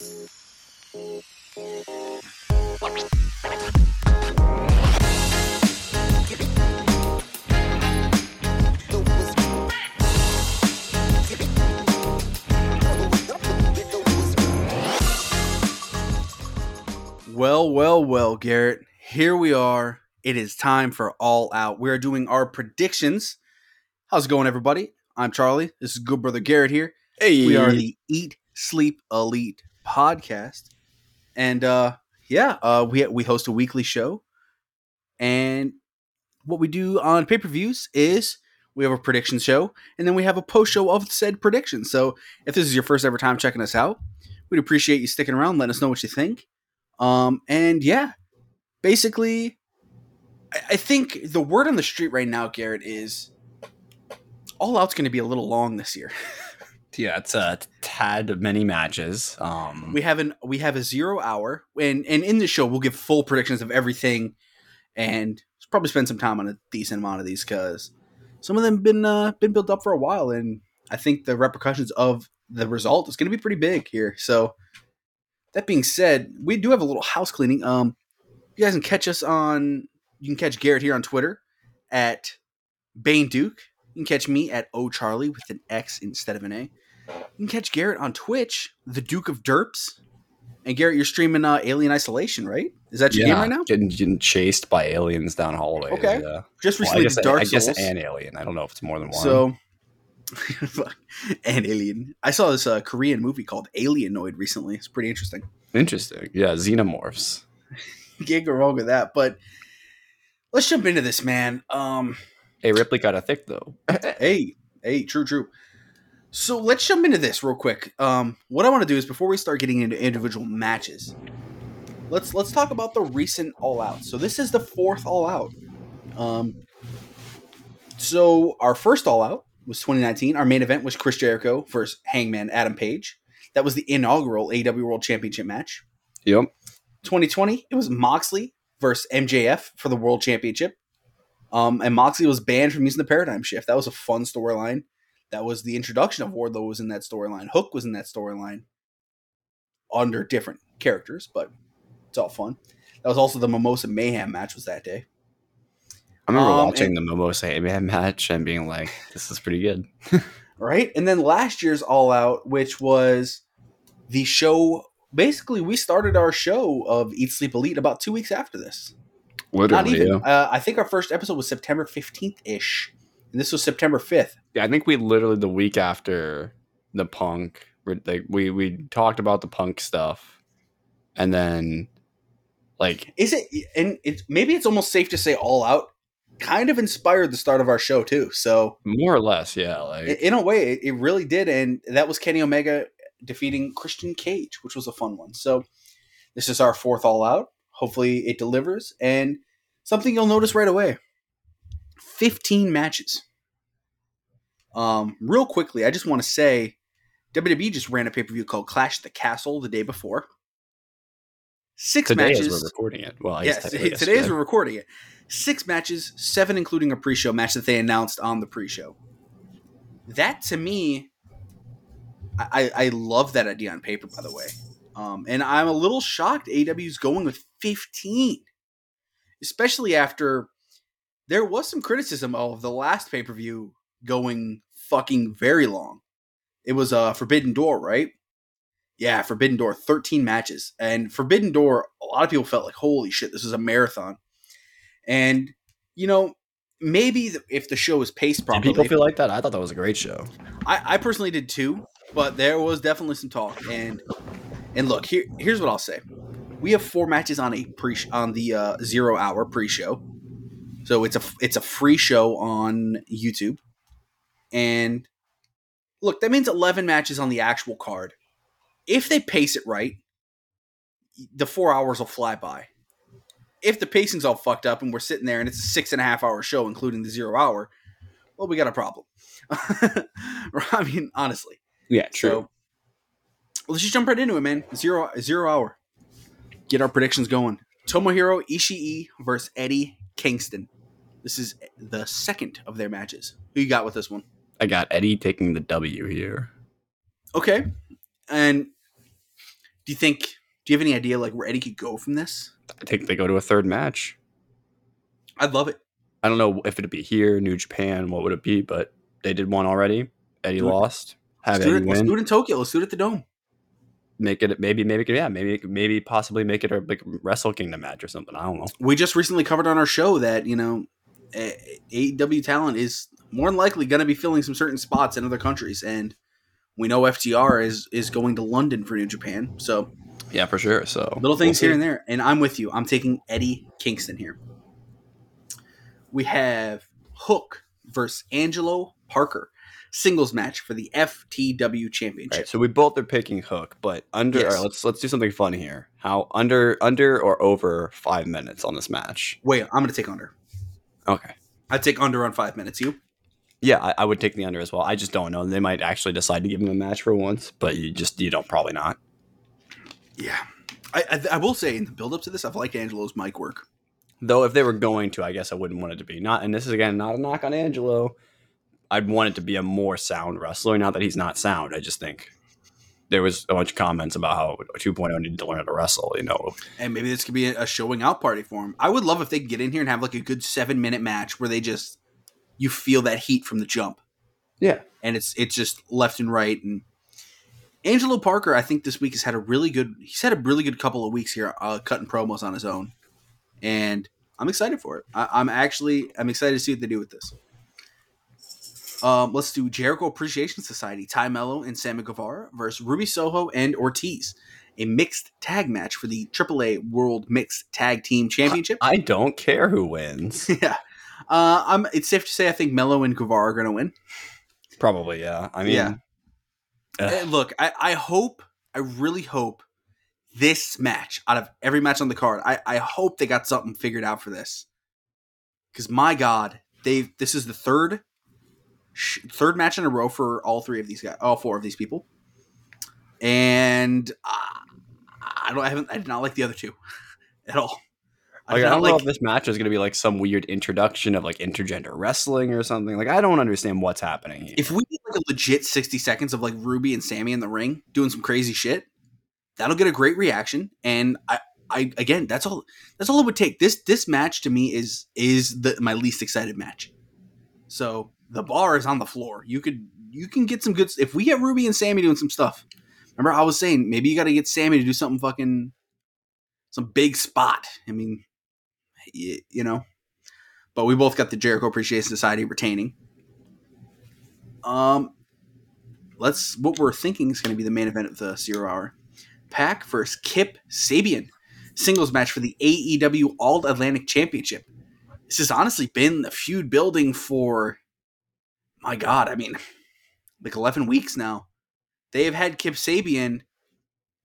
Well, well, well, Garrett. Here we are. It is time for All Out. We are doing our predictions. How's it going, everybody? I'm Charlie. This is Good Brother Garrett here. Hey, We are the Eat Sleep Elite podcast, and uh, yeah, uh, we we host a weekly show. And what we do on pay per views is we have a prediction show, and then we have a post show of said predictions. So if this is your first ever time checking us out, we'd appreciate you sticking around, letting us know what you think. Um, and yeah, basically, I, I think the word on the street right now, Garrett, is all out's going to be a little long this year. yeah, it's a tad many matches. Um, we have an we have a zero hour, and and in the show we'll give full predictions of everything, and probably spend some time on a decent amount of these because some of them been uh, been built up for a while, and I think the repercussions of the result is going to be pretty big here. So that being said, we do have a little house cleaning. Um, you guys can catch us on. You can catch Garrett here on Twitter at Bane Duke. You can catch me at O Charlie with an X instead of an A. You can catch Garrett on Twitch, the Duke of Derps. And Garrett, you're streaming uh, Alien Isolation, right? Is that your yeah, game right now? Getting, getting chased by aliens down hallways. Okay. Yeah. Just Well, recently, I guess, Dark I guess Souls. an alien. I don't know if it's more than one. So, and Alien. I saw this uh, Korean movie called Alienoid recently. It's pretty interesting. interesting. Yeah, xenomorphs. Can't go wrong with that. But let's jump into this, man. Um, Hey, Ripley got a thick though. hey, hey, true, true. So let's jump into this real quick. Um, what I want to do is before we start getting into individual matches, let's let's talk about the recent All Out. So this is the fourth All Out. Um, so our first All Out was 2019. Our main event was Chris Jericho versus Hangman Adam Page. That was the inaugural AEW World Championship match. Yep. 2020, it was Moxley versus MJF for the World Championship. Um, and Moxley was banned from using the paradigm shift. That was a fun storyline. That was the introduction of Wardlow was in that storyline. Hook was in that storyline under different characters, but it's all fun. That was also the Mimosa Mayhem match was that day. I remember Um, watching and- the Mimosa Mayhem match and being like, "This is pretty good." right? And then last year's All Out, which was the show. Basically, we started our show of Eat Sleep Elite about two weeks after this. Not Literally. even. Yeah. Uh, I think our first episode was September fifteenth ish, and this was September fifth. yeah, I think we literally the week after the punk, like we we talked about the punk stuff, and then like Is it? And it's maybe it's almost safe to say All Out kind of inspired the start of our show too. So more or less, yeah, like in a way, it really did, and that was Kenny Omega defeating Christian Cage, which was a fun one. So this is our fourth All Out. Hopefully, it delivers, and something you'll notice right away: fifteen matches. Um, real quickly, I just want to say, WWE just ran a pay per view called Clash the Castle the day before. Six today matches. as we're recording it. Well, I Yes, today as we're recording it. Six matches, seven including a pre-show match that they announced on the pre-show. That to me, I I love that idea on paper. By the way, um, and I'm a little shocked AEW's going with 15, especially after there was some criticism of the last pay-per-view going fucking very long. It was a uh, Forbidden Door, right? Yeah, Forbidden Door, 13 matches. And Forbidden Door, a lot of people felt like, holy shit, this is a marathon. And, you know, maybe the, if the show was paced Did properly. people feel like that? I thought that was a great show. I, I personally did too, but there was definitely some talk. And and look, here here's what I'll say. We have four matches on a pre on the uh, zero hour pre-show. So it's a it's a free show on YouTube. And look, that means 11 matches on the actual card. If they pace it right, the four hours will fly by. If the pacing's all fucked up and we're sitting there and it's a six and a half hour show, including the zero hour, well, we got a problem. I mean, honestly. Yeah, So well, let's just jump right into it, man. Zero zero hour. Get our predictions going. Tomohiro Ishii versus Eddie Kingston. This is the second of their matches. Who you got with this one? I got Eddie taking the W here. Okay. And Do you think? Do you have any idea like where Eddie could go from this? I think they go to a third match. I'd love it. I don't know if it'd be here, New Japan, what would it be, but they did one already. Eddie Do it. lost. Have Let's do, Eddie it, let's win. do it in Tokyo. Let's do it at the Dome. Make it maybe maybe yeah maybe maybe possibly make it a like Wrestle Kingdom match or something. I don't know. We just recently covered on our show that you know, AEW talent is more than likely going to be filling some certain spots in other countries, and we know FTR is is going to London for New Japan. So Yeah, for sure. So little things we'll here and there, and I'm with you. I'm taking Eddie Kingston here. We have Hook versus Angelo Parker singles match for the FTW Championship. Right, so we both are picking Hook, but under. Yes. right, let's let's do something fun here. How under under or over five minutes on this match? Wait, I'm going to take under. Okay. I'd take under on five minutes. You? Yeah, I, I would take the under as well. I just don't know. They might actually decide to give him a match for once, but you just you don't probably not. Yeah. I, I, I will say in the build up to this, I've liked Angelo's mic work. Though if they were going to, I guess I wouldn't want it to be not. And this is again not a knock on Angelo. I'd want it to be a more sound wrestler. Not that he's not sound. I just think there was a bunch of comments about how 2.0 needed to learn how to wrestle. You know, And maybe this could be a, showing out party for him. I would love if they could get in here and have like a good seven minute match where they just you feel that heat from the jump. Yeah. And it's it's just left and right. And Angelo Parker, I think this week has had a really good he's had a really good couple of weeks here uh, cutting promos on his own. And I'm excited for it. I, I'm actually I'm excited to see what they do with this. Um, let's do Jericho Appreciation Society, Tay Melo and Sammy Guevara versus Ruby Soho and Ortiz. A mixed tag match for the AAA World Mixed Tag Team Championship. I don't care who wins. yeah. Uh, I'm, it's safe to say I think Mello and Guevara are going to win. Probably, yeah. I mean, Yeah. Eh, Look, I, I hope, I really hope this match, out of every match on the card, I, I hope they got something figured out for this. Because my God, they this is the third sh- third match in a row for all three of these guys, all four of these people, and uh, I don't, I haven't, I did not like the other two at all. I Like, I don't know if this match is going to be like some weird introduction of like intergender wrestling or something. Like, I don't understand what's happening here. if we get like a legit 60 seconds of like Ruby and Sammy in the ring doing some crazy shit, that'll get a great reaction. And I, I again, that's all. That's all it would take. This this match to me is is the my least excited match. So the bar is on the floor. You could you can get some good. If we get Ruby and Sammy doing some stuff, remember I was saying maybe you got to get Sammy to do something fucking some big spot. I mean, you, you know. But we both got the Jericho Appreciation Society retaining. Um, let's. What we're thinking is going to be the main event of the zero hour. Pac versus Kip Sabian, singles match for the AEW All Atlantic Championship. This has honestly been the feud building for, my God, I mean, like eleven weeks now. They have had Kip Sabian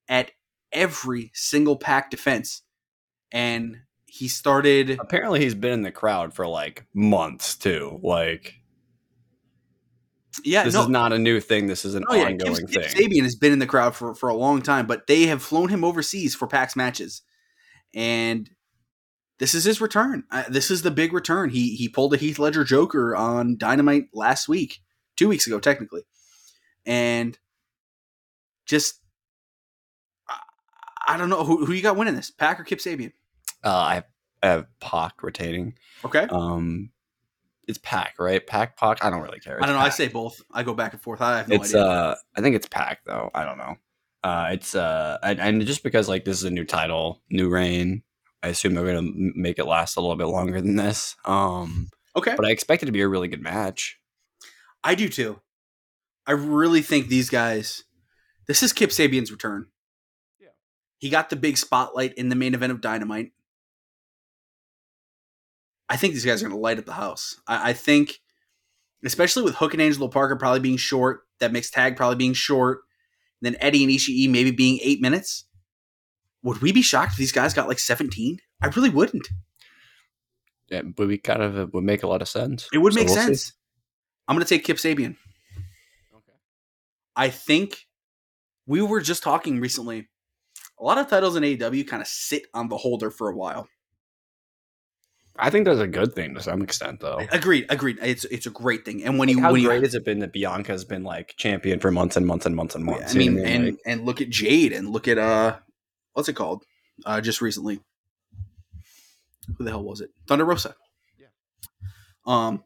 at every single Pac defense, and he started. Apparently, he's been in the crowd for like months too. Like, Yeah, this no, is not a new thing. This is an Oh yeah, Kip, ongoing Kip thing. Sabian has been in the crowd for, for a long time, but they have flown him overseas for Pac's matches, and this is his return. Uh, this is the big return. He he pulled a Heath Ledger Joker on Dynamite last week, two weeks ago technically, and just I, I don't know who who you got winning this, Pac or Kip Sabian. Uh, I have, I have Pac retaining. Okay, Um, it's Pac, right? Pac, Pac. I don't really care. I don't know. It's I say both. I go back and forth. I have no it's idea. uh, I think it's Pac though. I don't know. Uh, it's uh, and, and just because like this is a new title, new reign, I assume they're gonna make it last a little bit longer than this. Um, okay, but I expect it to be a really good match. I do too. I really think these guys. This is Kip Sabian's return. Yeah. He got the big spotlight in the main event of Dynamite. I think these guys are going to light up the house. I, I think, especially with Hook and Angelo Parker probably being short, that mixed tag probably being short, and then Eddie and Ishii maybe being eight minutes. Would we be shocked if these guys got like 17? I really wouldn't. Yeah, but we kind of uh, would make a lot of sense. It would So make we'll see. sense. I'm going to take Kip Sabian. Okay. I think we were just talking recently. A lot of titles in AEW kind of sit on the holder for a while. I think that's a good thing to some extent, though. Agreed, agreed. It's it's a great thing. And when Like, you how when you has it been that Bianca's been like champion for months and months and months and months? I mean, and Like, and look at Jade, and look at uh, what's it called? Uh, just recently, who the hell was it? Thunder Rosa. Yeah. Um,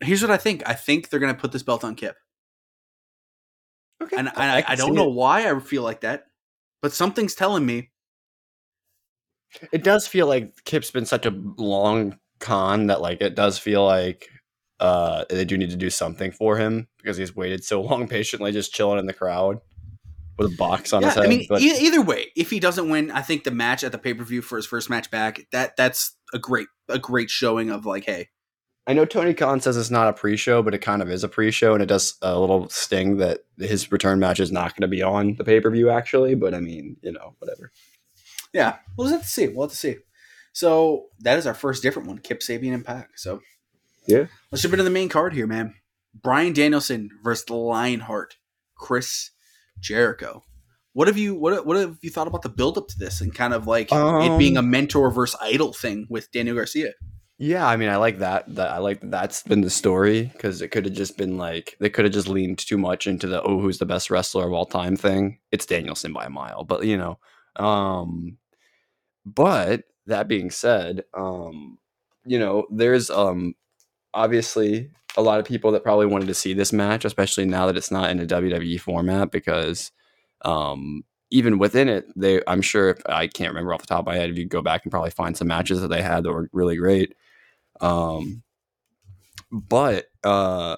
here's what I think. I think they're gonna put this belt on Kip, okay, and, and I, I don't know it. why I feel like that, but something's telling me. It does feel like Kip's been such a long con that like it does feel like uh they do need to do something for him because he's waited so long patiently just chilling in the crowd with a box on Yeah, his head. I mean, but e- either way, if he doesn't win, I think the match at the pay per view for his first match back that that's a great a great showing of like, hey, I know Tony Khan says it's not a pre-show, but it kind of is a pre-show, and it does a little sting that his return match is not going to be on the pay-per-view actually. But I mean, you know, whatever. Yeah, we'll just have to see. We'll have to see. So that is our first different one, Kip Sabian and Pac. So Yeah. let's jump into the main card here, man. Bryan Danielson versus Lionheart, Chris Jericho. What have you what what have you thought about the build up to this and kind of like it being a Um, mentor versus idol thing with Daniel Garcia? Yeah, I mean, I like that. That I like that that's been the story because it could have just been like they could have just leaned too much into the oh, who's the best wrestler of all time thing. It's Danielson by a mile, but you know, um, but that being said, um, you know, there's um, obviously a lot of people that probably wanted to see this match, especially now that it's not in a WWE format because, um, even within it, they I'm sure if I can't remember off the top of my head, if you go back and probably find some matches that they had that were really great. Um, but uh,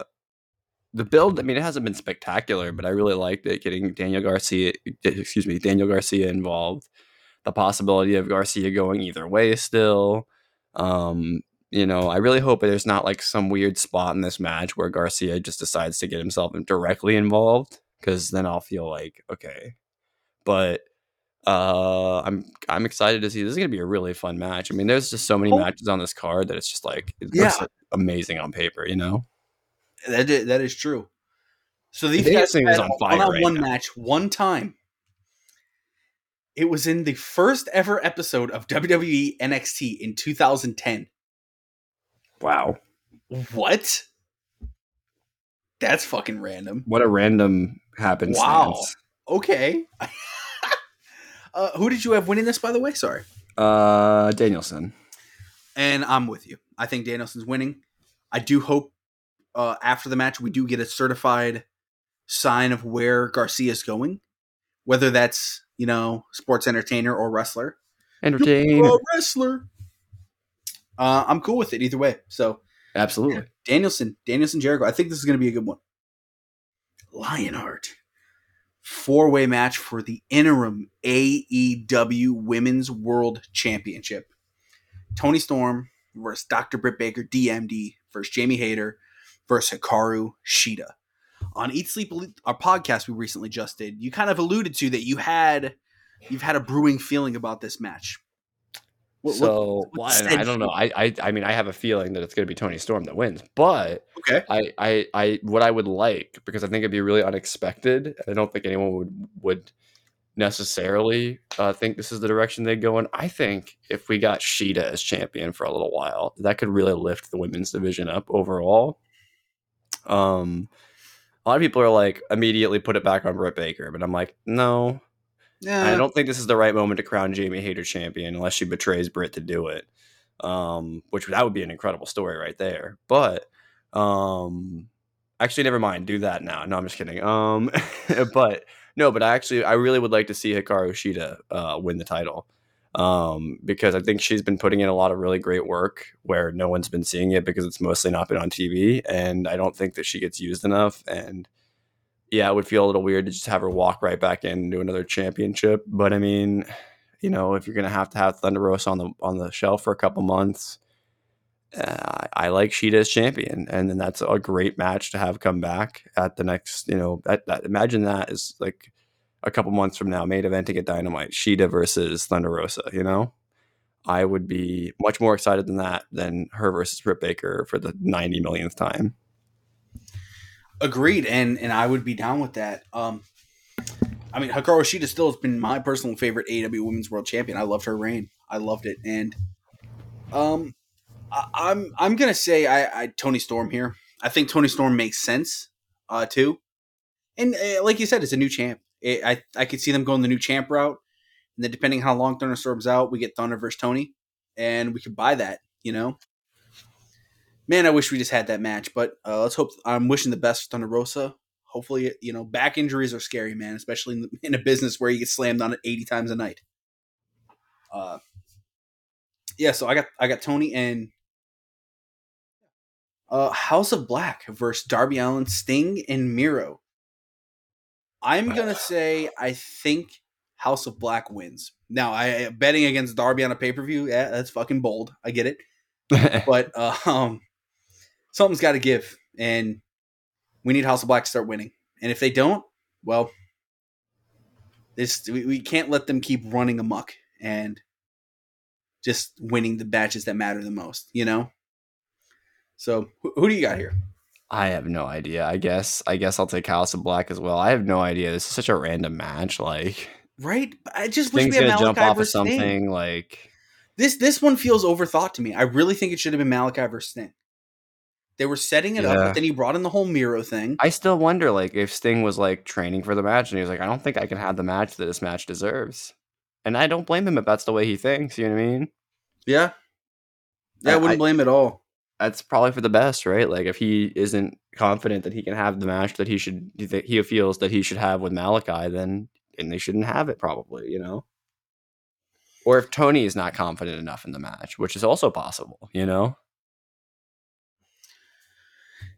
the build, I mean, it hasn't been spectacular, but I really liked it. Getting Daniel Garcia, excuse me, Daniel Garcia involved, the possibility of Garcia going either way still. Um, you know, I really hope there's not like some weird spot in this match where Garcia just decides to get himself directly involved, because then I'll feel like okay. But uh, I'm I'm excited to see. This is gonna be a really fun match. I mean, there's just so many Oh. matches on this card that it's just like it Yeah. looks amazing on paper. You know, That is, that is true. So these Daniel guys had on fire right one now. match one time. It was in the first ever episode of WWE NXT in 2010. Wow, What? That's fucking random. what a random happenstance. Wow. Okay. uh, who did you have winning this, by the way? Sorry. Uh, Danielson. And I'm with you. I think Danielson's winning. I do hope uh, after the match we do get a certified sign of where Garcia's going, whether that's you know sports entertainer or wrestler. Entertain. You're wrestler. Uh, I'm cool with it either way. So Absolutely. Danielson, Danielson, Jericho. I think this is going to be a good one. Lionheart, four way match for the interim AEW Women's World Championship. Toni Storm versus Dr. Britt Baker, DMD versus Jamie Hayter versus Hikaru Shida. On Eat Sleep, Elite, our podcast we recently just did, you kind of alluded to that you had you've had a brewing feeling about this match. What- so what I, I don't know. I, I I mean I have a feeling that it's going to be Toni Storm that wins, but okay, I, I I what I would like because I think it'd be really unexpected. I don't think anyone would would necessarily uh, think this is the direction they go in. I think if we got Shida as champion for a little while, that could really lift the women's division up overall. Um, a lot of people are like immediately put it back on Britt Baker, but I'm like, no, yeah, I don't think this is the right moment to crown Jamie Hayter champion unless she betrays Britt to do it. Um, which that would be an incredible story right there. But um, actually, never mind. Do that now. No, I'm just kidding. Um, but no, but I actually I really would like to see Hikaru Shida uh, win the title. Um, because I think she's been putting in a lot of really great work where no one's been seeing it because it's mostly not been on TV, and I don't think that she gets used enough. And yeah, it would feel a little weird to just have her walk right back in into another championship. But I mean, you know, if you're gonna have to have Thunder Rosa on the on the shelf for a couple months, uh, I, like Shida as champion, and then that's a great match to have come back at the next. You know, that, that, imagine that is like a couple months from now, main eventing at Dynamite, Shida versus Thunder Rosa. You know, I would be much more excited than that than her versus Britt Baker for the ninety millionth time. Agreed, and and I would be down with that. Um, I mean, Hikaru Shida still has been my personal favorite AEW Women's World Champion. I loved her reign. I loved it, and um, I, I'm I'm gonna say I, I Toni Storm here. I think Toni Storm makes sense uh, too, and uh, like you said, it's a new champ. It, I I could see them going the new champ route, and then depending how long Thunder Storm's out, we get Thunder versus Toni, and we could buy that. You know, man, I wish we just had that match. But uh, let's hope. I'm wishing the best for Thunder Rosa. Hopefully, you know, back injuries are scary, man, especially in, in a business where you get slammed on it 80 times a night. Uh, yeah, so I got I got Toni and uh, House of Black versus Darby Allin, Sting, and Miro. I'm gonna say I think House of Black wins. Now, I betting against Darby on a pay per view. Yeah, that's fucking bold. I get it, but uh, um, something's got to give, and we need House of Black to start winning. And if they don't, well, this we, we can't let them keep running amok and just winning the matches that matter the most. You know. So who, who do you got here? I have no idea. I guess I guess I'll take House of Black as well. I have no idea. This is such a random match. Like Right? I just wish things we had Malachi jump off of versus Sting. something. Like This this one feels overthought to me. I really think it should have been Malachi versus Sting. They were setting it up, but then he brought in the whole Miro thing. I still wonder, like if Sting was like training for the match and he was like, I don't think I can have the match that this match deserves. And I don't blame him if that's the way he thinks. You know what I mean? Yeah. Yeah, I I- wouldn't I- blame at all. that's probably for the best, right? Like if he isn't confident that he can have the match that he should that he feels that he should have with Malachi, then and they shouldn't have it probably, you know. Or if Tony is not confident enough in the match, which is also possible, you know.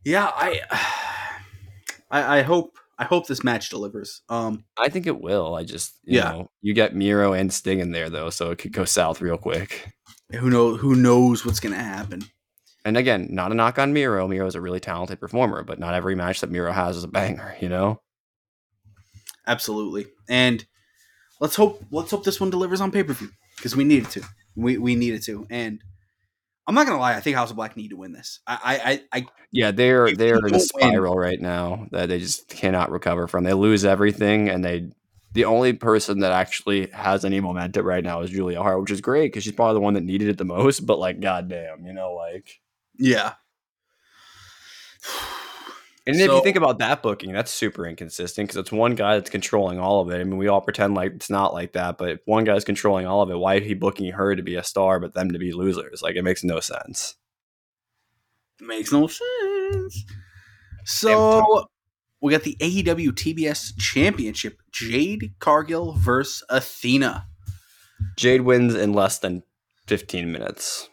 Yeah, I, I I hope I hope this match delivers. Um I think it will. I just you Yeah. know you get Miro and Sting in there though, so it could go south real quick. who knows who knows what's gonna happen. And again, not a knock on Miro. Miro is a really talented performer, but not every match that Miro has is a banger, you know. Absolutely. And let's hope let's hope this one delivers on pay-per-view. Because we need it to. We we need it to. And I'm not gonna lie, I think House of Black need to win this. I I I, Yeah, they're they're in a don't win- spiral right now that they just cannot recover from. They lose everything, and they the only person that actually has any momentum right now is Julia Hart, which is great because she's probably the one that needed it the most. But like, goddamn, you know, like, yeah. And if you think about that booking, that's super inconsistent because it's one guy that's controlling all of it. I mean, we all pretend like it's not like that, but if one guy's controlling all of it, why is he booking her to be a star but them to be losers? Like, it makes no sense. Makes no sense. So we got the AEW TBS Championship. Jade Cargill versus Athena. Jade wins in less than fifteen minutes.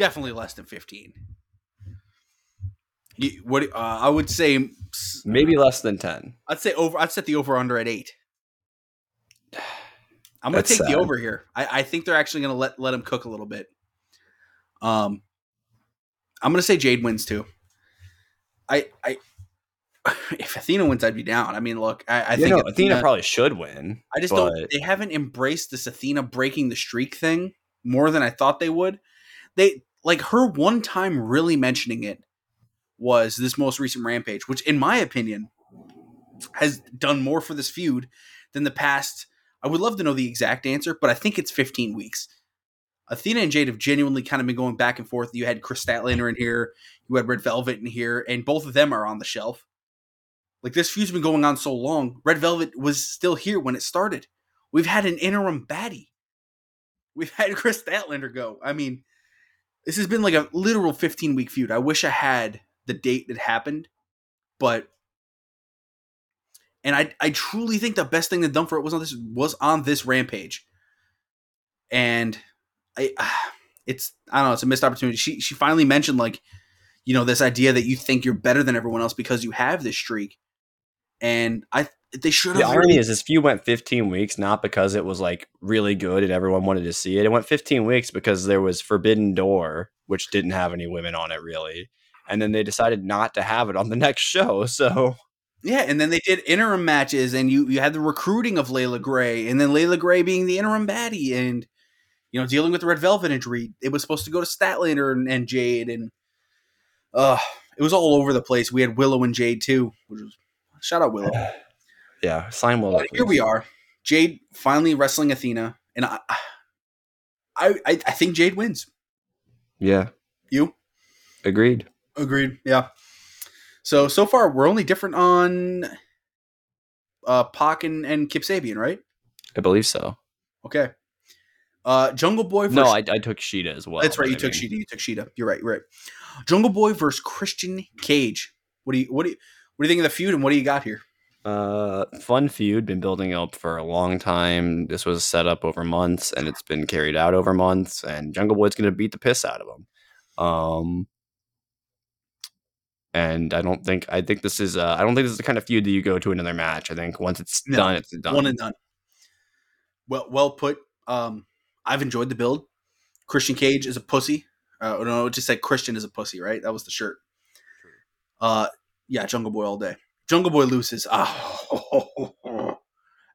Definitely less than 15. What uh, I would say, Maybe less than ten. I'd say over. I'd set the over under at eight. I'm gonna That's take the over here. I, I think they're actually gonna let let him cook a little bit. Um, I'm gonna say Jade wins too. I I if Athena wins, I'd be down. I mean, look, I, I think think Athena, probably should win. I just but don't. They haven't embraced this Athena breaking the streak thing more than I thought they would. They like her one time really mentioning it was this most recent Rampage, which, in my opinion, has done more for this feud than the past. I would love to know the exact answer, but I think it's 15 weeks. Athena and Jade have genuinely kind of been going back and forth. You had Kris Statlander in here, you had Red Velvet in here, and both of them are on the shelf. Like this feud's been going on so long. Red Velvet was still here when it started. We've had an interim baddie. We've had Kris Statlander go. I mean, this has been like a literal 15 week feud. I wish I had the date that happened, but and I I truly think the best thing they've done for it was on this was on this rampage. And I it's I don't know, it's a missed opportunity. She she finally mentioned like, you know, this idea that you think you're better than everyone else because you have this streak. And I they should The have irony really- is this feud went 15 weeks not because it was like really good and everyone wanted to see it. It went 15 weeks because there was Forbidden Door, which didn't have any women on it really. And then they decided not to have it on the next show. So Yeah, and then they did interim matches, and you you had the recruiting of Leila Grey, and then Leila Grey being the interim baddie, and you know dealing with the Red Velvet injury. It was supposed to go to Statlander and, and Jade, and uh it was all over the place. We had Willow and Jade too, which was shout out Willow. yeah, sign Willow. Here we are, Jade finally wrestling Athena, and I I I I think Jade wins. Yeah, You agreed. Agreed? Yeah. So so far we're only different on uh Pac and, and Kip Sabian, right? I believe so. Okay. Uh Jungle Boy versus No, I, I took Shida as well. That's right. You I took mean- Shida. You took Shida. You're right. You're right. Jungle Boy versus Christian Cage. What do you what do you what do you think of the feud and what do you got here? Uh, fun feud, been building up for a long time. This was set up over months, and it's been carried out over months. And Jungle Boy's going to beat the piss out of him. Um, and I don't think I think this is uh, I don't think this is the kind of feud that you go to another match. I think once it's No. done, it's done. One and done. Well, well put. Um, I've enjoyed the build. Christian Cage is a pussy. Uh, no, it just said Christian is a pussy, right? That was the shirt. Uh, yeah, Jungle Boy all day. Jungle Boy loses. Ah,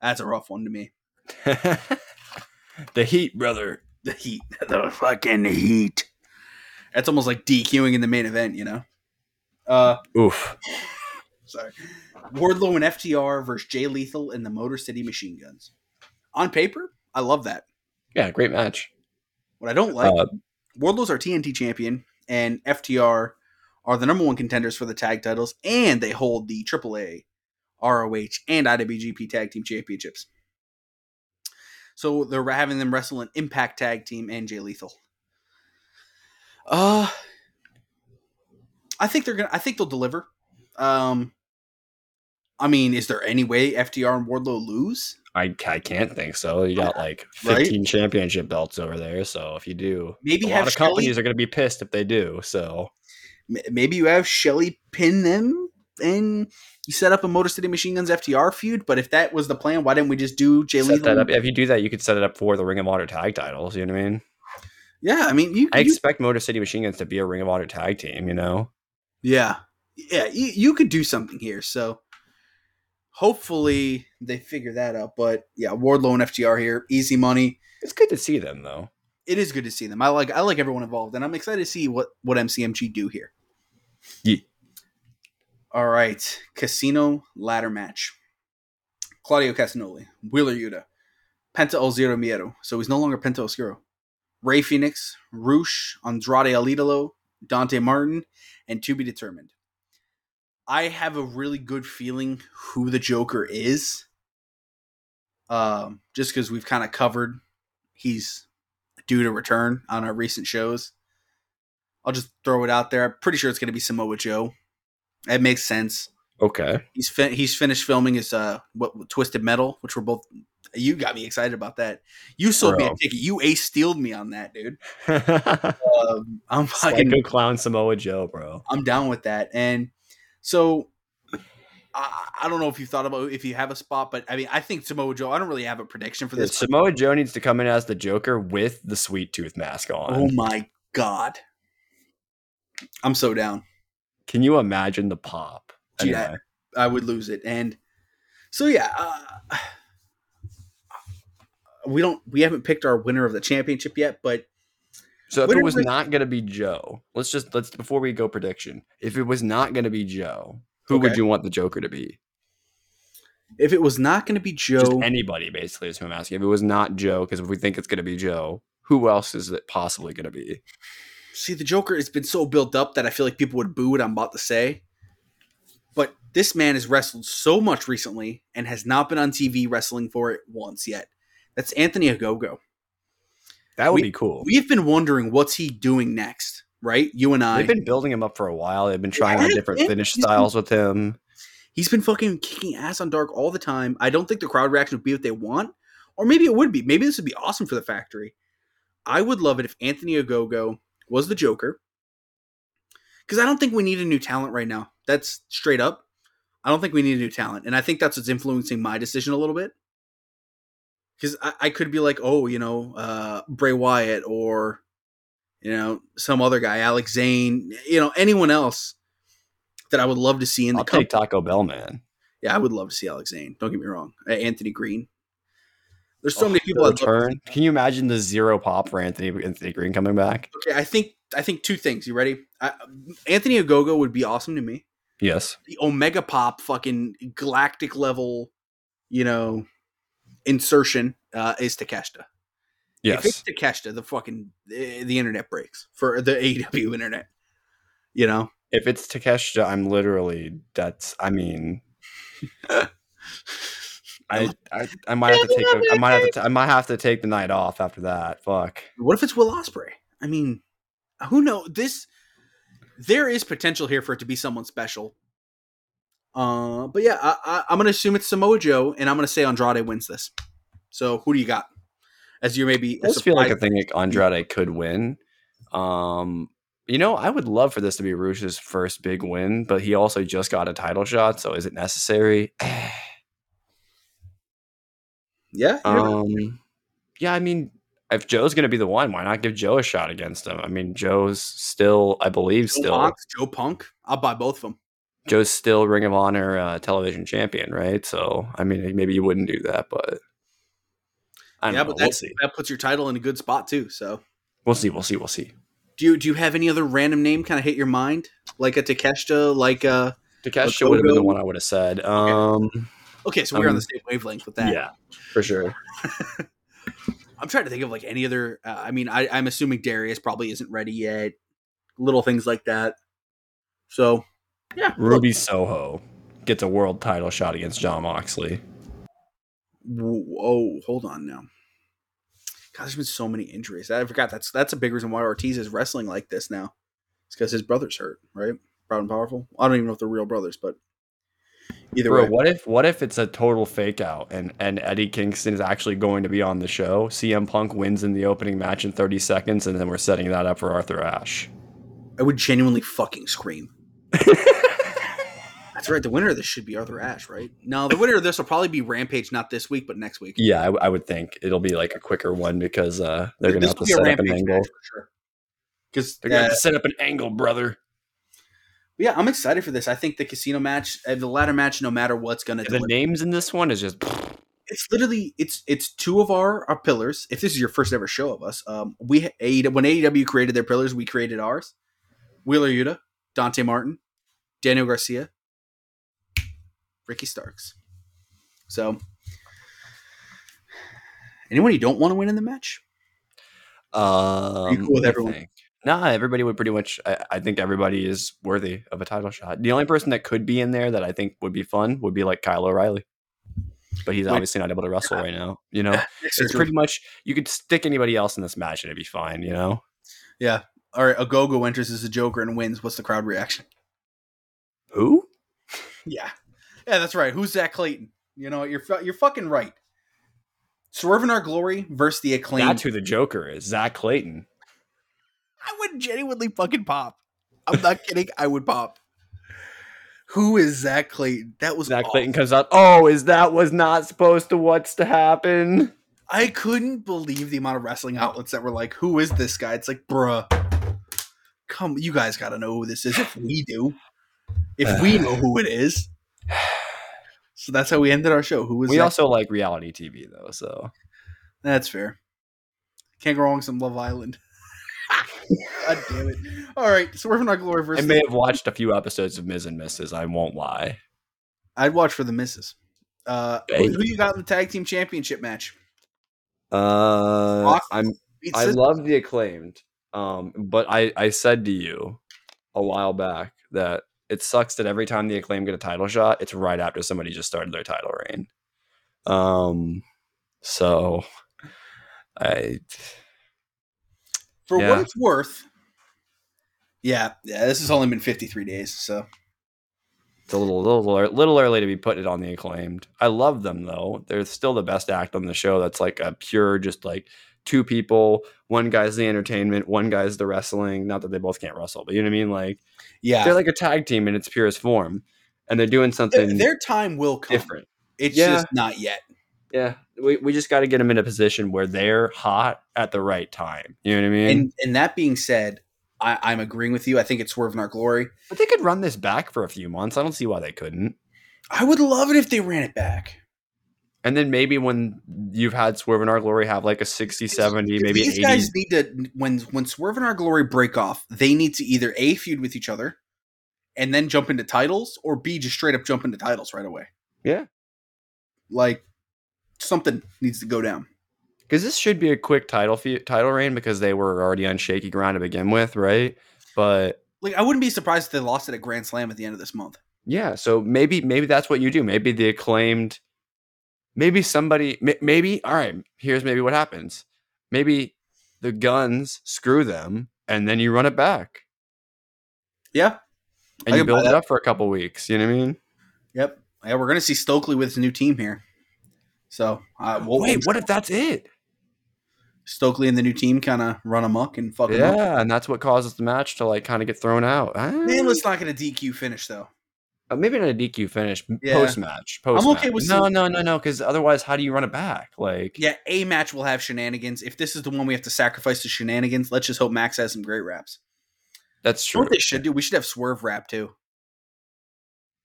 that's a rough one to me. the Heat, brother. The heat, the fucking heat. That's almost like DQing in the main event, you know. Uh, Oof. sorry. Wardlow and FTR versus Jay Lethal and the Motor City Machine Guns. On paper, I love that. Yeah, great match. What I don't like, Uh, Wardlow's our TNT champion, and FTR are the number one contenders for the tag titles, and they hold the AAA, ROH, and IWGP Tag Team Championships. So they're having them wrestle an Impact Tag Team and Jay Lethal. Uh, I think they're gonna. I think they'll deliver. Um, I mean, is there any way FTR and Wardlow lose? I, I can't think so. You got like Right? 15 championship belts over there. So if you do, Maybe a have lot of Shelley- companies are going to be pissed if they do. So maybe you have Shelley pin them and you set up a Motor City Machine Guns FTR feud. But if that was the plan, why didn't we just do Jay set Lethal? that up. If you do that, you could set it up for the Ring of Honor tag titles. You know what I mean? Yeah, I mean, you, I you- expect Motor City Machine Guns to be a Ring of Honor tag team. You know? Yeah, yeah, you, you could do something here. So hopefully they figure that out. But yeah, Wardlow and FTR here, easy money. It's good to see them though. It is good to see them. I like I like everyone involved, and I'm excited to see what what MCMG do here. Yeah. All right, casino ladder match. Claudio Castagnoli, Wheeler Yuta, Penta El Zero Miedo. So he's no longer Penta Oscuro. Rey Fenix, Rush, Andrade El Idolo, Dante Martin, and to be determined. I have a really good feeling who the Joker is. Um, just because we've kind of covered he's due to return on our recent shows. I'll just throw it out there. I'm pretty sure it's going to be Samoa Joe. It makes sense. Okay. He's fin- he's finished filming his uh what Twisted Metal, which we're both. You got me excited about that. You sold me a ticket. You ace stealed me on that, dude. Um, I'm fucking. Psycho Clown Samoa Joe, bro. I'm down with that. And so I, I don't know if you thought about if you have a spot, but I mean, I think Samoa Joe. I don't really have a prediction for this. Samoa Joe needs to come in as the Joker with the sweet tooth mask on. oh my god, I'm so down. Can you imagine the pop? Yeah. Anyway. I would lose it. And so yeah, uh, we don't we haven't picked our winner of the championship yet, but So if it was not going to be Joe, let's just let's before we go prediction. If it was not going to be Joe, who would you want the Joker to be? if it was not going to be Just Joe, anybody, basically, is who I'm asking. If it was not Joe, because if we think it's going to be Joe, who else is it possibly going to be? see the Joker has been so built up that I feel like people would boo what I'm about to say. But this man has wrestled so much recently and has not been on TV wrestling for it once yet. That's Anthony Ogogo. That would We- be cool. We've been wondering what's he doing next, right? You and I. They've been building him up for a while. They've been trying Yeah, different finish he's been- styles with him. He's been fucking kicking ass on dark all the time. I don't think the crowd reaction would be what they want, or maybe it would be. Maybe this would be awesome for the factory. I would love it if Anthony Ogogo was the Joker, because I don't think we need a new talent right now. That's straight up. I don't think we need a new talent, and I think that's what's influencing my decision a little bit. Because I, I could be like, oh, you know, uh, Bray Wyatt or you know some other guy, Alex Zayne, you know, anyone else that I would love to see in the I'll company. take Taco Bell, man. Yeah, I would love to see Alex Zayne. Don't get me wrong. Uh, Anthony Green. There's so Oh, many people. the I'd love to return. Can you imagine the zero pop for Anthony Anthony Green coming back? Okay, I think I think two things. You ready? I, Anthony Ogogo would be awesome to me. Yes. The Omega Pop, fucking galactic level, you know, insertion uh, is Takeshita. Yes. If it's. Takeshita, the fucking the, the internet breaks for the AEW internet. You know, If it's Takeshita, I'm literally that's I mean I, I I might have to take a, I might have to I might have to take the night off after that. Fuck. what if it's Will Ospreay? I mean, who knows? This there is potential here for it to be someone special. Uh, but yeah, I, I, I'm gonna assume it's Samoa Joe, and I'm gonna say Andrade wins this. So who do you got? As you maybe I just feel like I think like Andrade could win. Um, you know, I would love for this to be Rush's first big win, but he also just got a title shot, so is it necessary? yeah, right. um, yeah, I mean, if Joe's going to be the one, why not give Joe a shot against him? I mean, Joe's still, I believe, Joe still Joe Punk. I'll buy both of them. Joe's still Ring of Honor uh, television champion, right? So, I mean, maybe you wouldn't do that, but Yeah, know. but we'll that puts your title in a good spot too. So We'll see. We'll see. We'll see. do you do you have any other random name kind of hit your mind, like a Takeshita, like a? Takeshita would have been the one I would have said. Um, Okay, so we're on the same wavelength with that. yeah, for sure. I'm trying to think of like any other. Uh, I mean, I, I'm assuming Darius probably isn't ready yet. Little things like that. So, yeah. Ruby Soho gets a world title shot against Jon Moxley. Whoa, oh, hold on now. God, there's been so many injuries. I forgot that's that's a big reason why Ortiz is wrestling like this now. It's because his brother's hurt, right? Proud and powerful. I don't even know if they're real brothers, but either Bro, way, what if what if it's a total fake out and, and Eddie Kingston is actually going to be on the show? CM Punk wins in the opening match in 30 seconds, and then we're setting that up for Arthur Ashe. I would genuinely fucking scream. That's right. The winner of this should be Arthur Ashe, right? No, the winner of this will probably be Rampage, not this week, but next week. Yeah, I, w- I would think it'll be like a quicker one because uh, they're gonna have to be a set up an angle. for sure. Because They're gonna have to set up an angle, brother. yeah, I'm excited for this. I think the casino match, uh, the ladder match, no matter what's gonna The names in this one is just it's literally it's it's two of our our pillars. If this is your first ever show of us, um, we when AEW created their pillars, we created ours. Wheeler Yuta, Dante Martin, Daniel Garcia, Ricky Starks. So, anyone you don't want to win in the match? um, cool with everyone? Nah, everybody would pretty much. I, I think everybody is worthy of a title shot. The only person that could be in there that I think would be fun would be like Kyle O'Reilly, but he's Wait. obviously not able to wrestle right now. You know, it's Surgery. pretty much you could stick anybody else in this match and it'd be fine. You know, yeah. All right, Ogogo enters as a Joker and wins. What's the crowd reaction? Who? Yeah, yeah, that's right. Who's Zack Clayton? You know, you're you're fucking right. Swerve in Our Glory versus the acclaimed. That's who the Joker is. Zack Clayton. I would genuinely fucking pop. I'm not kidding. I would pop. Who is Zack Clayton? That was Zack awful. Clayton comes out. Oh, is that was not supposed to what's to happen? I couldn't believe the amount of wrestling outlets that were like, "Who is this guy?" It's like, bruh, come, you guys got to know who this is. If we do, if we know who it is, so that's how we ended our show. Who was We Zack? also like reality TV though, so That's fair. Can't go wrong with some Love Island. God damn it! All right, so we're from our glory I versus. may have watched a few episodes of Ms. and Mrs. I won't lie. I'd watch for the misses. Uh, Hey. who, who you got in the tag team championship match? Uh, Rock I'm I Sis- love the acclaimed. Um, but I I said to you a while back that it sucks that every time the acclaim get a title shot, it's right after somebody just started their title reign. Um, so I For Yeah. what it's worth. Yeah, yeah. This has only been 53 days, so It's a little, little, little early to be putting it on the acclaimed. I love them though. They're still the best act on the show. That's like a pure, just like two people. One guy's the entertainment. One guy's the wrestling. Not that they both can't wrestle, but you know what I mean. Like yeah. they're like a tag team in its purest form, and they're doing something their time will come. different. It's Yeah. just not yet. Yeah, we, we just got to get them in a position where they're hot at the right time. You know what I mean? And and that being said, I, I'm agreeing with you. I think it's Swerve in Our Glory. but they could run this back for a few months. I don't see why they couldn't. I would love it if they ran it back. And then maybe when you've had Swerve and Our Glory have like a 60, 70, maybe These 80. guys need to when when Swerve and Our Glory break off, they need to either a feud with each other, and then jump into titles, or b just straight up jump into titles right away. Yeah. Like something needs to go down. because this should be a quick title fe- title reign because they were already on shaky ground to begin with, right? But Like I wouldn't be surprised if they lost it at Grand Slam at the end of this month. yeah, so maybe maybe that's what you do. Maybe the acclaimed, maybe somebody, maybe all right. Here's maybe what happens. Maybe the guns screw them, and then you run it back, Yeah. and I you build it up for a couple weeks. You know what I mean? Yep. Yeah, we're gonna see Stokely with his new team here. So uh, we'll, Wait, what if that's it? Stokely and the new team kind of run amok and fuck? Yeah, and that's what causes the match to like kind of get thrown out. Ah. Man, let's not get a DQ finish though. Uh, maybe not a DQ finish Yeah. post match. Post okay with no, no, no, no. Because otherwise, how do you run it back? Like, Yeah, a match will have shenanigans. If this is the one we have to sacrifice to shenanigans, let's just hope Max has some great raps. that's You know true. what they should do? We should have Swerve rap too.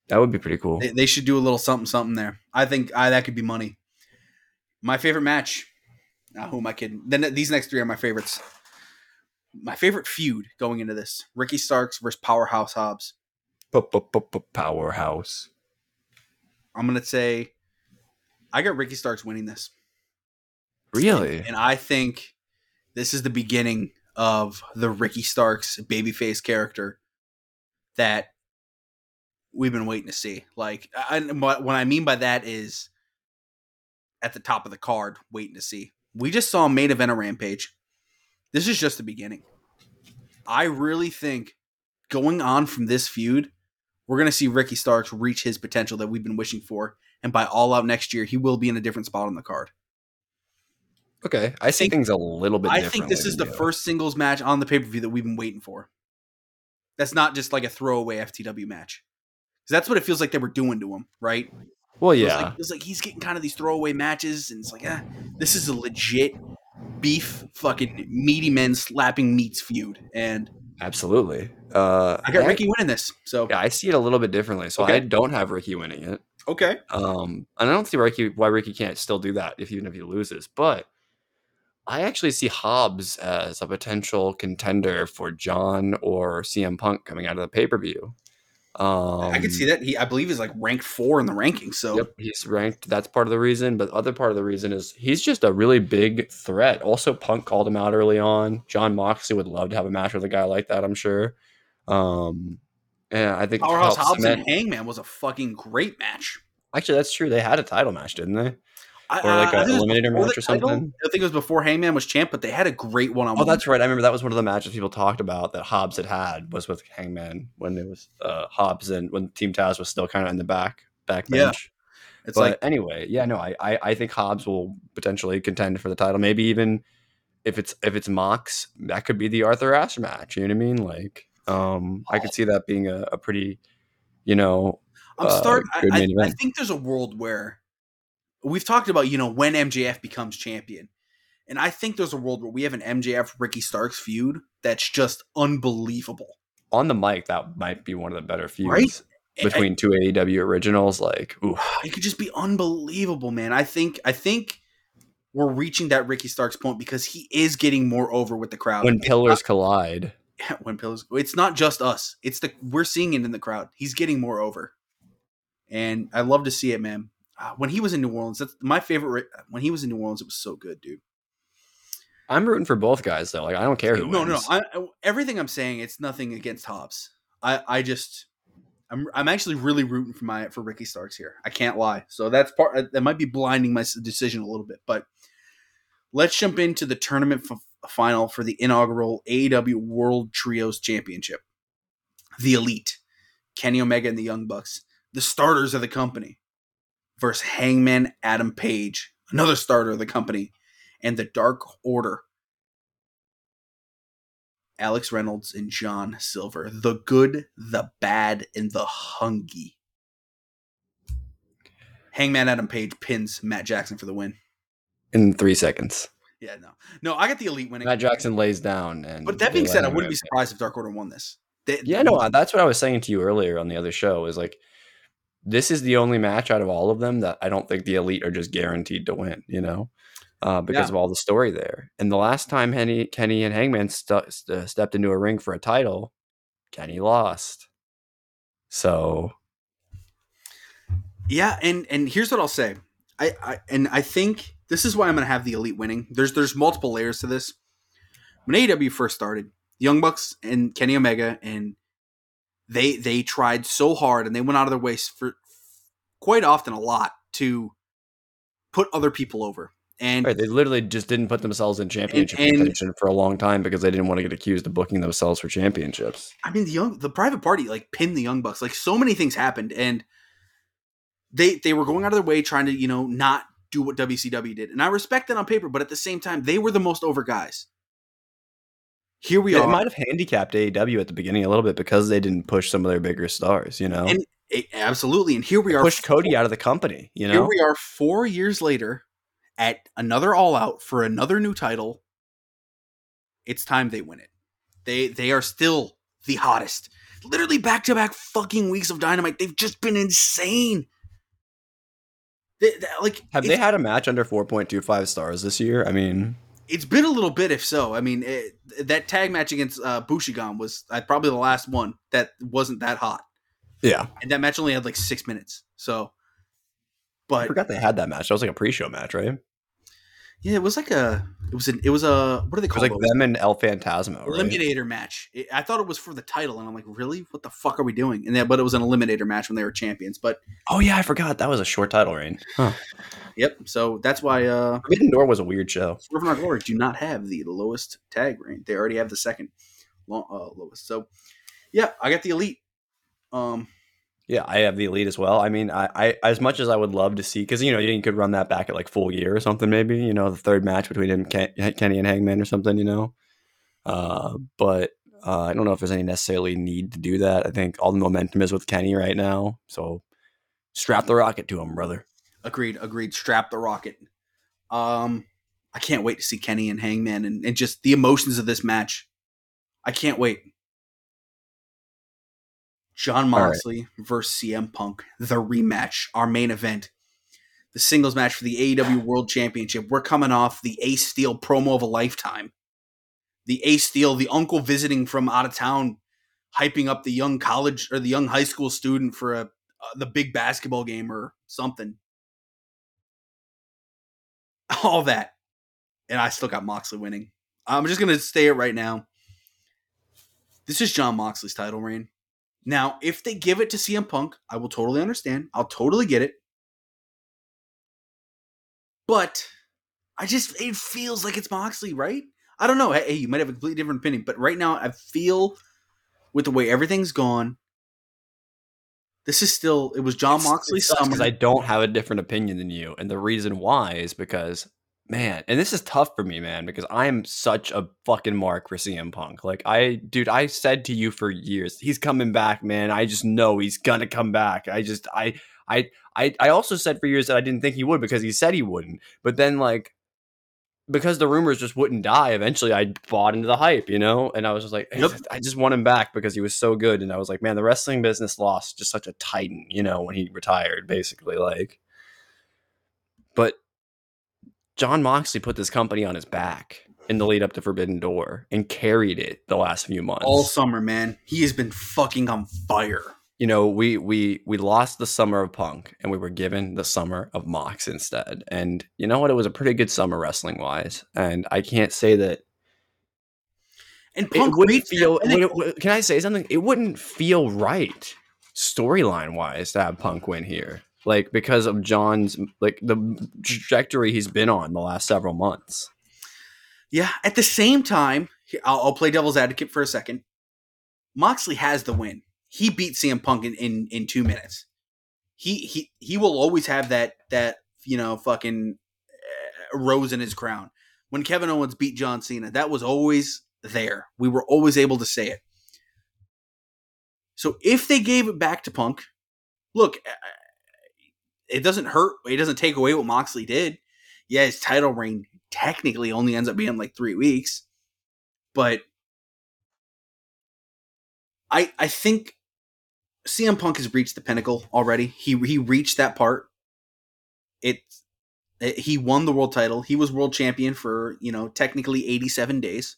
That would be pretty cool. They, they should do a little something something there. I think I, that could be money. My favorite match. Now, who am I kidding? Then these next three are my favorites. My favorite feud going into this: Ricky Starks versus Powerhouse Hobbs. Powerhouse. I'm gonna say, I got Ricky Starks winning this, Really? and I think this is the beginning of the Ricky Starks babyface character that we've been waiting to see. Like, I, what what I mean by that is at the top of the card, waiting to see. We just saw a main event a Rampage. This is just the beginning. I really think going on from this feud, we're going to see Ricky Starks reach his potential that we've been wishing for. And by all out next year, he will be in a different spot on the card. Okay, I see think- things a little bit. I think this is the you. first singles match on the pay per view that we've been waiting for. That's not just like a throwaway FTW match. 'Cause that's what it feels like they were doing to him, right? Well, yeah, like, it like he's getting kind of these throwaway matches, and it's like, ah, this is a legit beef, fucking meaty men slapping meats feud, and absolutely. Uh, I got Ricky winning this. So Yeah, I see it a little bit differently. So Okay. I don't have Ricky winning it. okay, Um, and I don't see Ricky why Ricky can't still do that if even if he loses. But I actually see Hobbs as a potential contender for Jon or CM Punk coming out of the pay per view. Um, I could see that. He, I believe, he's like ranked four in the rankings. So Yep, he's ranked. That's part of the reason. But the other part of the reason is he's just a really big threat. Also, Punk called him out early on. Jon Moxley would love to have a match with a guy like that. I'm sure. Um, and I think Powerhouse Hobbs cement- and Hangman was a fucking great match. Actually, that's true. They had a title match, didn't they? I, Or like I a think it was eliminator match or something? I think it was before Hangman was champ, but they had a great one on Oh, that's right. I remember that was one of the matches people talked about that Hobbs had had was with Hangman when it was uh, Hobbs and when Team Taz was still kind of in the back back Yeah. It's but like anyway, yeah, no, I, I I think Hobbs will potentially contend for the title. Maybe even if it's if it's Mox, that could be the Arthur Ashe match. You know what I mean? Like, um, I could see that being a, a pretty, you know, I'm uh, starting. I, I, I think there's a world where we've talked about, you know, when MJF becomes champion, and I think there's a world where we have an MJF Ricky Starks feud that's just unbelievable. on the mic that might be one of the better feuds Right? between two AEW originals. Like, ooh, it could just be unbelievable, man. I think I think we're reaching that Ricky Starks point because he is getting more over with the crowd. when pillars collide. when pillars, it's not just us. It's the we're seeing it in the crowd. He's getting more over, and I love to see it, man. Uh, when he was in New Orleans, that's my favorite. When he was in New Orleans, it was so good, dude. I'm rooting for both guys though. Like, I don't care who No, no, wins. I, I- everything I'm saying, it's nothing against Hobbs. I, I just, I'm, I'm actually really rooting for my for Ricky Starks here. I can't lie. So that's part uh, that might be blinding my decision a little bit. But let's jump into the tournament f- final for the inaugural AEW World Trios Championship. The Elite, Kenny Omega and the Young Bucks, the starters of the company, versus Hangman Adam Page, another starter of the company, and the Dark Order. Alex Reynolds and John Silver. The good, the bad, and the hungy. Hangman Adam Page pins Matt Jackson for the win. in three seconds. Yeah, no. No, I got the elite winning. Matt Jackson lays down, and but that being said, I wouldn't be surprised if Dark Order won this. They- Yeah, no, that's what I was saying to you earlier on the other show. Is like, this is the only match out of all of them that I don't think the elite are just guaranteed to win. You know, uh, because Yeah. of all the story there. And the last time Henny, Kenny and Hangman stu- st- stepped into a ring for a title, Kenny lost. So Yeah, and and here's what I'll say. I, I and I think this is why I'm going to have the elite winning. There's there's multiple layers to this. When AEW first started, Young Bucks and Kenny Omega and they they tried so hard and they went out of their way for quite often a lot to put other people over. And Right, they literally just didn't put themselves in championship and- contention for a long time because they didn't want to get accused of booking themselves for championships. I mean the young the private party like pinned the Young Bucks. Like so many things happened and they they were going out of their way trying to, you know, not do what WCW did. And I respect that on paper, but at the same time, they were the most over guys. Here we Yeah, are. it might have handicapped AEW at the beginning a little bit because they didn't push some of their bigger stars. You know, And- Eh, absolutely. And here we are push Cody out of the company. You know. Here we are 4 years later at another all out for another new title. It's time they win it. They they are still the hottest. Literally back to back fucking weeks of dynamite. They've just been insane. They- they- like have they had a match under four point two five stars this year? I mean, It's been a little bit, if so. I mean, it, that tag match against uh, Bushigan was uh, probably the last one that wasn't that hot, yeah, and that match only had like six minutes. So, but I forgot they had that match. That was like a pre-show match, right? It yeah, it was like a, it was an, it was a, what do they was call like it? them and El Phantasmo. Right? eliminator match. It, I thought it was for the title, and I'm like, really? What the fuck are we doing? And then, but it was an eliminator match when they were champions. But Oh yeah, I forgot that was a short title reign. Huh. yep. So that's why uh, Forbidden Door was a weird show. Swerve in Our Glory do not have the lowest tag reign. They already have the second lo- uh, lowest. So yeah, I got the elite. Um, Yeah, I have the elite as well. I mean, I, I as much as I would love to see, because you know you could run that back at like full year or something, maybe you know the third match between him, Ken, Kenny and Hangman or something, you know. Uh, but uh, I don't know if there's any necessarily need to do that. I think all the momentum is with Kenny right now, so strap the rocket to him, brother. agreed. Agreed. Strap the rocket. Um, I can't wait to see Kenny and Hangman and, and just the emotions of this match. I can't wait. Jon All right. Moxley versus CM Punk, the rematch, our main event, the singles match for the AEW World Championship. We're coming off the Ace Steel promo of a lifetime. The Ace Steel, the uncle visiting from out of town, hyping up the young college or the young high school student for a uh, the big basketball game or something. All that, and I still got Moxley winning. I'm just gonna say it right now. This is Jon Moxley's title reign. Now, if they give it to CM Punk, I will totally understand. I'll totally get it. But I just it feels like it's Moxley, right? I don't know. Hey, you might have a completely different opinion, but right now I feel with the way everything's gone, this is still it was Jon Moxley's summer. because I don't have a different opinion than you, and the reason why is because man, and this is tough for me, man, because I am such a fucking mark for CM Punk. Like I, dude, I said to you for years, he's coming back, man. I just know he's gonna come back. I just, I, I, I, I also said for years that I didn't think he would because he said he wouldn't, but then like. Because the rumors just wouldn't die, eventually I bought into the hype, you know, and I was just like, Yep. I just want him back because he was so good, and I was like, man, the wrestling business lost just such a titan, you know, when he retired, basically, like. Jon Moxley put this company on his back in the lead up to Forbidden Door and carried it the last few months. all summer, man. He has been fucking on fire. you know, we we we lost the summer of Punk and we were given the summer of Mox instead. And you know what? It was a pretty good summer wrestling wise. And I can't say that And it Punk wouldn't feel. pinnacle. it- can I say something? It wouldn't feel right storyline wise to have Punk win here, like because of Jon's like the trajectory he's been on the last several months. Yeah. At the same time, I'll, I'll play devil's advocate for a second. Moxley has the win. He beat CM Punk in, in, in two minutes. He he he will always have that that you know fucking uh, rose in his crown. When Kevin Owens beat John Cena, that was always there. We were always able to say it. So if they gave it back to Punk, look, uh, it doesn't hurt. It doesn't take away what Moxley did. Yeah, his title reign technically only ends up being like three weeks, but I I think CM Punk has reached the pinnacle already. He he reached that part. It, it he won the world title. He was world champion for you know technically eighty seven days.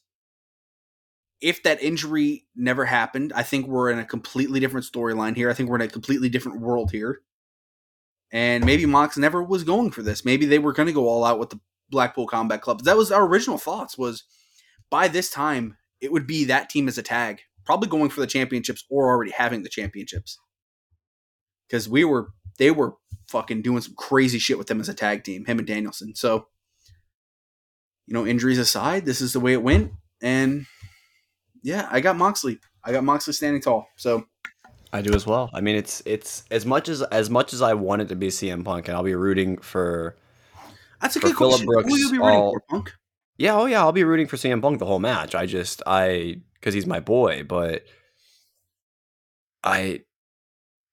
If that injury never happened, I think we're in a completely different storyline here. I think we're in a completely different world here. And maybe Mox never was going for this. Maybe they were going to go all out with the Blackpool Combat Club. That was our original thoughts. Was by this time it would be that team as a tag, probably going for the championships or already having the championships. Because we were, they were fucking doing some crazy shit with them as a tag team, him and Danielson. So, you know, injuries aside, this is the way it went. And yeah, I got Moxley. I got Moxley standing tall. So I do as well. I mean, it's it's as much as as much as I wanted to be CM Punk, and I'll be rooting for. That's a For good Phillip question. Brooks, Who will you be rooting for, Punk? Yeah, oh yeah, I'll be rooting for CM Punk the whole match. I just I because he's my boy, but I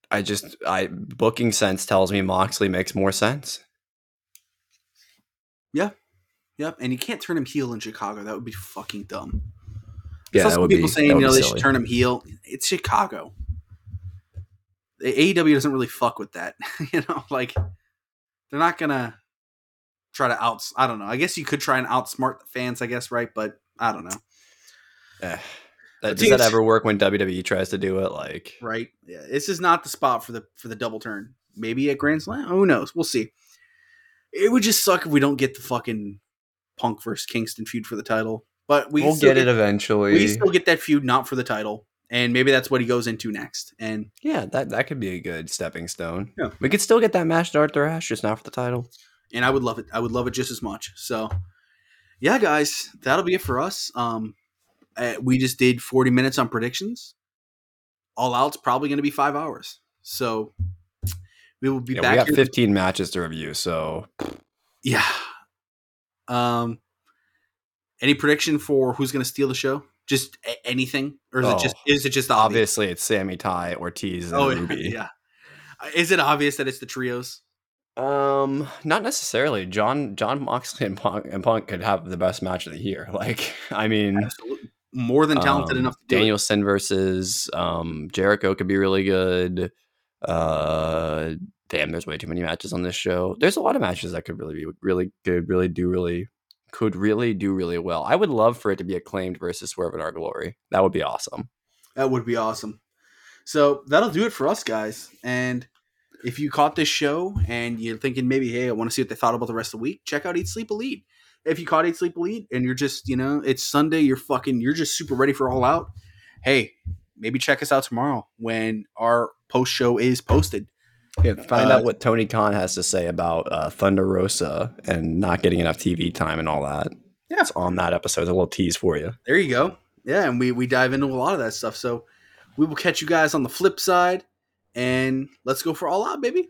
I just I booking sense tells me Moxley makes more sense. Yeah, yep, and you can't turn him heel in Chicago. That would be fucking dumb. Yeah, some people be, saying you know they silly. should turn him heel. It's Chicago. AEW doesn't really fuck with that. you know, like they're not gonna try to out. I don't know. I guess you could try and outsmart the fans. I guess right, but I don't know. Eh, the That, does that ever work when WWE tries to do it? Like, Right? Yeah, this is not the spot for the for the double turn. Maybe at Grand Slam. Who knows? We'll see. It would just suck if we don't get the fucking Punk versus Kingston feud for the title. But we will still get it eventually. we still get that feud not for the title and maybe that's what he goes into next and yeah, that that could be a good stepping stone. Yeah. We could still get that match to Arthur Ashe, just not for the title. and i would love it i would love it just as much. So yeah guys that'll be it for us. Um uh, we just did 40 minutes on predictions. All out's probably going to be five hours. So we will be Yeah, back we got here 15 matches to review, so. Yeah. Um any prediction for who's going to steal the show just a- anything or is it Oh, just is it just obvious obviously it's Sammy Tay, Ortiz, and oh Ruby. yeah is it obvious that it's the trios Um, not necessarily. Jon Jon Moxley and Punk, and Punk could have the best match of the year. Like, I mean, Absolutely. More than talented um, enough it. Danielson versus um Jericho could be really good. Uh, damn, there's way too many matches on this show. There's a lot of matches that could really be really good, really do really could really do really well. I would love for it to be acclaimed versus Swerve in Our Glory. That would be awesome. That would be awesome. So that'll do it for us, guys. And if you caught this show and you're thinking maybe, hey, I want to see what they thought about the rest of the week, check out Eat Sleep Elite. If you caught Eat Sleep Elite and you're just, you know, it's Sunday, you're fucking, you're just super ready for All Out. Hey, maybe check us out tomorrow when our post show is posted. Yeah, find Uh, out what Tony Khan has to say about uh, Thunder Rosa and not getting enough TV time and all that. Yeah. it's on that episode. It's a little tease for you. There you go. Yeah, and we we dive into a lot of that stuff. So we will catch you guys on the flip side, and let's go for all out, baby.